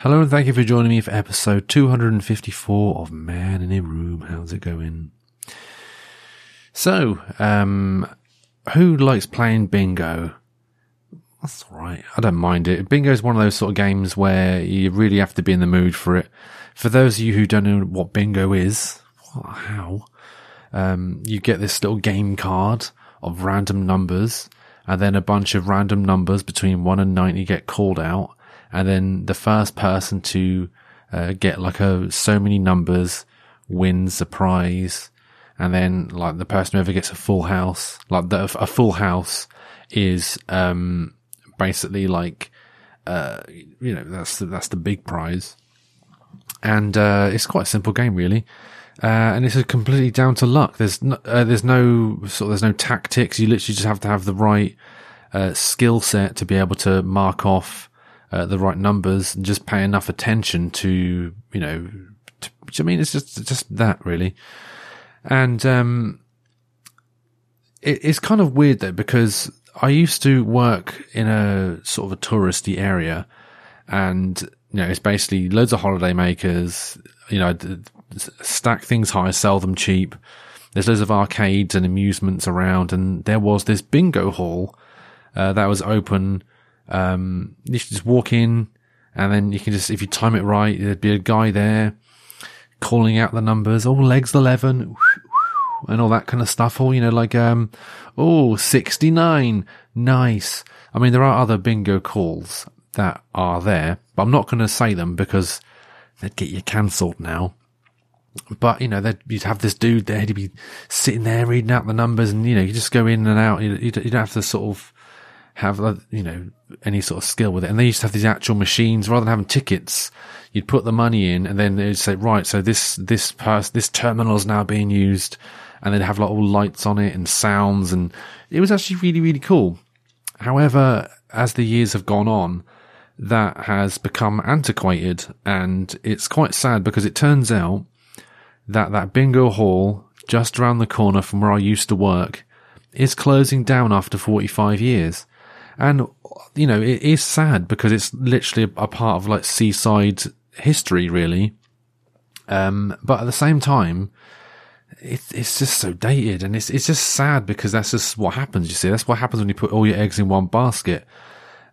Hello and thank you for joining me for episode 254 of Man in a Room. How's it going? So, um, who likes playing bingo? That's alright. I don't mind it. Bingo is one of those sort of games where you really have to be in the mood for it. For those of you who don't know what bingo is, how, um, you get this little game card of random numbers and then a bunch of random numbers between one and 90 get called out and then the first person to uh, get like a so many numbers wins the prize, and then like the person who ever gets a full house, like the, a full house is um basically like uh you know that's the, that's the big prize, and uh, it's quite a simple game really. Uh, and it's completely down to luck. There's no, uh, there's no sort of, there's no tactics. You literally just have to have the right uh, skill set to be able to mark off uh, the right numbers and just pay enough attention to, you know, to, I mean, it's just, just that really. And, um, it, it's kind of weird though, because I used to work in a sort of a touristy area and, you know, it's basically loads of holiday makers, you know, stack things high, sell them cheap. There's loads of arcades and amusements around and there was this bingo hall, uh, that was open um, you should just walk in and then you can just, if you time it right, there'd be a guy there calling out the numbers, oh, legs 11 and all that kind of stuff. Or, you know, like, um, oh, 69. Nice. I mean, there are other bingo calls that are there, but I'm not going to say them because they'd get you cancelled now. But, you know, you'd have this dude there, he'd be sitting there reading out the numbers and, you know, you just go in and out. You, you don't have to sort of have, uh, you know, any sort of skill with it. And they used to have these actual machines rather than having tickets. You'd put the money in and then they'd say, right, so this, this person, this terminal is now being used. And they'd have like all lights on it and sounds. And it was actually really, really cool. However, as the years have gone on, that has become antiquated and it's quite sad because it turns out that that bingo hall just around the corner from where I used to work is closing down after 45 years. And, you know, it is sad because it's literally a, part of like seaside history, really. Um, but at the same time, it, it's just so dated and it's, it's just sad because that's just what happens. You see, that's what happens when you put all your eggs in one basket.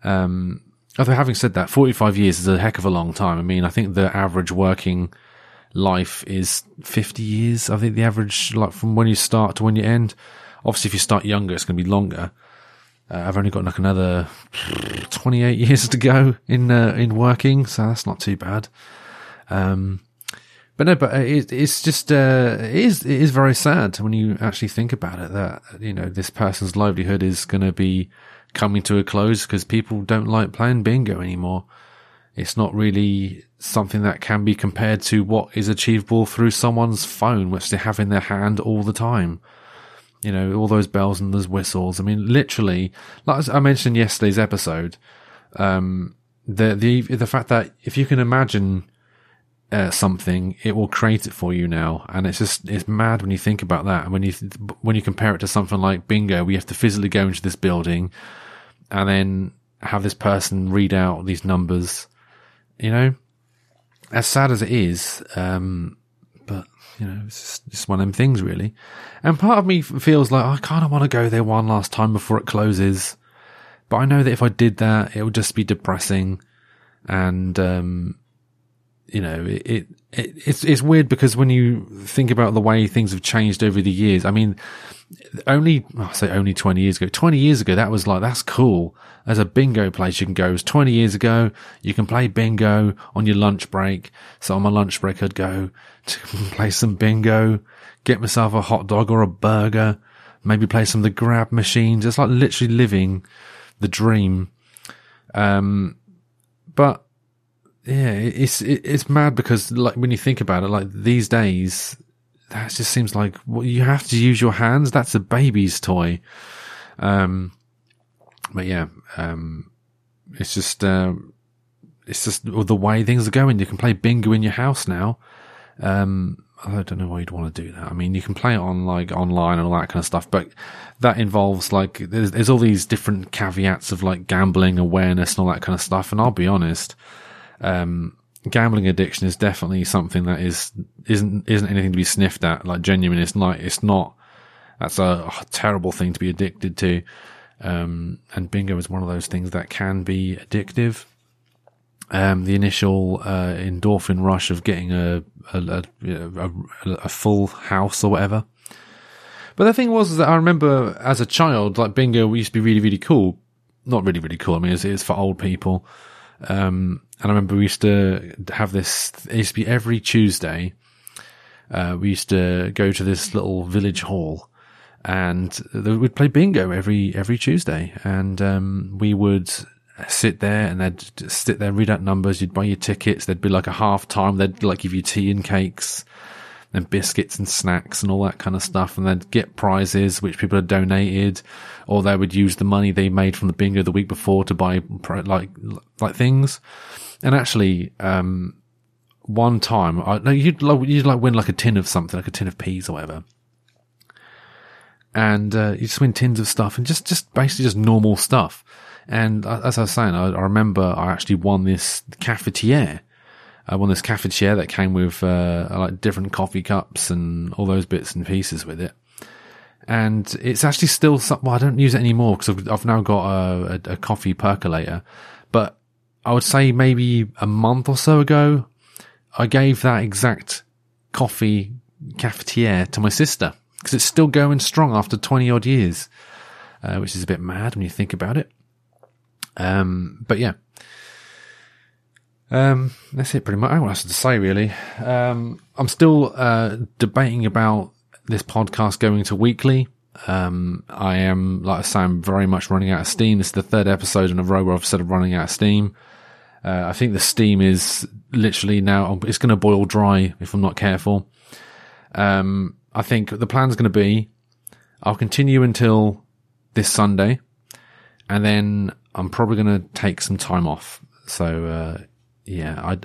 Um, although having said that, 45 years is a heck of a long time. I mean, I think the average working life is 50 years. I think the average, like from when you start to when you end. Obviously, if you start younger, it's going to be longer. Uh, I've only got like another 28 years to go in, uh, in working. So that's not too bad. Um, but no, but it, it's just, uh, it is, it is very sad when you actually think about it that, you know, this person's livelihood is going to be coming to a close because people don't like playing bingo anymore. It's not really something that can be compared to what is achievable through someone's phone, which they have in their hand all the time you know, all those bells and those whistles. I mean, literally, like I mentioned yesterday's episode, um, the, the, the fact that if you can imagine, uh, something, it will create it for you now. And it's just, it's mad when you think about that. And when you, when you compare it to something like bingo, we have to physically go into this building and then have this person read out these numbers, you know, as sad as it is, um, you know, it's just, it's one of them things really. And part of me feels like I kind of want to go there one last time before it closes. But I know that if I did that, it would just be depressing. And, um, you know, it, it, it, it's, it's weird because when you think about the way things have changed over the years, I mean, only, I say only 20 years ago, 20 years ago, that was like, that's cool. There's a bingo place you can go. It was 20 years ago. You can play bingo on your lunch break. So on my lunch break, I'd go to play some bingo, get myself a hot dog or a burger, maybe play some of the grab machines. It's like literally living the dream. Um, but yeah, it's, it's mad because like when you think about it, like these days, that just seems like well, you have to use your hands. That's a baby's toy. Um, but yeah, um, it's just, um, it's just the way things are going. You can play bingo in your house now. Um, I don't know why you'd want to do that. I mean, you can play it on like online and all that kind of stuff, but that involves like, there's, there's all these different caveats of like gambling awareness and all that kind of stuff. And I'll be honest, Um, gambling addiction is definitely something that is isn't isn't anything to be sniffed at. Like genuine, it's not. It's not. That's a, terrible thing to be addicted to. Um, and bingo is one of those things that can be addictive. Um, the initial uh, endorphin rush of getting a a, a a, full house or whatever. But the thing was that I remember as a child, like bingo used to be really, really cool. Not really, really cool. I mean, it's, it's for old people. Um, and I remember we used to have this, it used to be every Tuesday. Uh, we used to go to this little village hall and we'd play bingo every, every Tuesday. And, um, we would sit there and they'd sit there, read out numbers. You'd buy your tickets. There'd be like a half time. They'd like give you tea and cakes and biscuits and snacks and all that kind of stuff. And they'd get prizes, which people had donated, or they would use the money they made from the bingo the week before to buy like, like things. And actually, um, one time, I, no, you'd, you'd like win like a tin of something, like a tin of peas or whatever. And, uh, you just win tins of stuff and just, just basically just normal stuff. And as I was saying, I, I remember I actually won this cafetiere I won this cafetiere that came with uh, like different coffee cups and all those bits and pieces with it. And it's actually still some, well, I don't use it anymore because I've, I've, now got a, a, a, coffee percolator. I would say maybe a month or so ago, I gave that exact coffee cafetiere to my sister because it's still going strong after 20 odd years, uh, which is a bit mad when you think about it. Um, but yeah, um, that's it pretty much. I don't else to say really. Um, I'm still, uh, debating about this podcast going to weekly. Um, I am, like I say, I'm very much running out of steam. This is the third episode in a row where I've said I'm running out of steam. Uh, I think the steam is literally now, it's going to boil dry if I'm not careful. Um, I think the plan's going to be I'll continue until this Sunday and then I'm probably going to take some time off. So, uh, yeah, I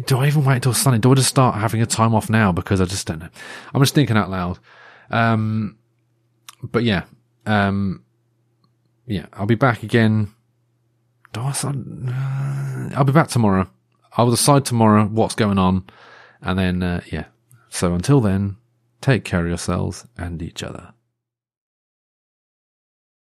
do I even wait until Sunday? Do I just start having a time off now? Because I just don't know. I'm just thinking out loud. Um, but yeah, um, yeah, I'll be back again. Do I, uh, I'll be back tomorrow. I'll decide tomorrow what's going on. And then, uh, yeah. So until then, take care of yourselves and each other.